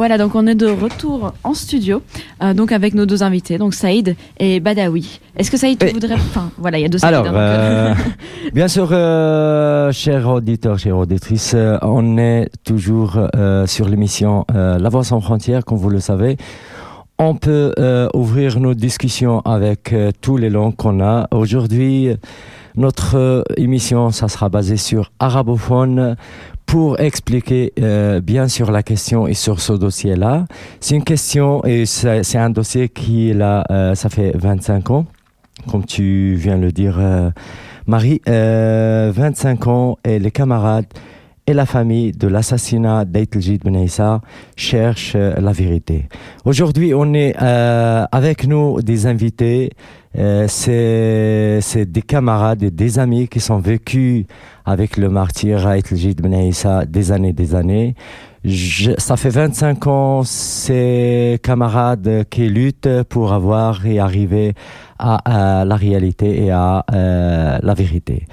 Voilà, donc on est de retour en studio, euh, donc avec nos deux invités, donc Saïd et Badawi. Est-ce que Saïd, tu Oui. voudrais... Enfin, voilà, il y a deux Saïd. Alors, hein, donc, euh, euh, bien sûr, chers auditeurs, chères auditrices, on est toujours sur l'émission La Voix sans frontières, comme vous le savez. On peut euh, ouvrir nos discussions avec euh, tous les langues qu'on a. Aujourd'hui, notre euh, émission, ça sera basé sur arabophone pour expliquer euh, bien sur la question et sur ce dossier-là. C'est une question et c'est un dossier qui là, euh, ça fait 25 ans, comme tu viens de le dire, euh, Marie, euh, 25 ans et les camarades la famille de l'assassinat d'Aïtelgid Ben Issa cherchent euh, la vérité. Aujourd'hui, on est euh, avec nous des invités, euh, c'est des camarades et des amis qui sont vécus avec le martyr Aïtelgid Ben des années des années. Ça fait 25 ans, ces camarades qui luttent pour avoir et arriver à, la réalité et à la vérité.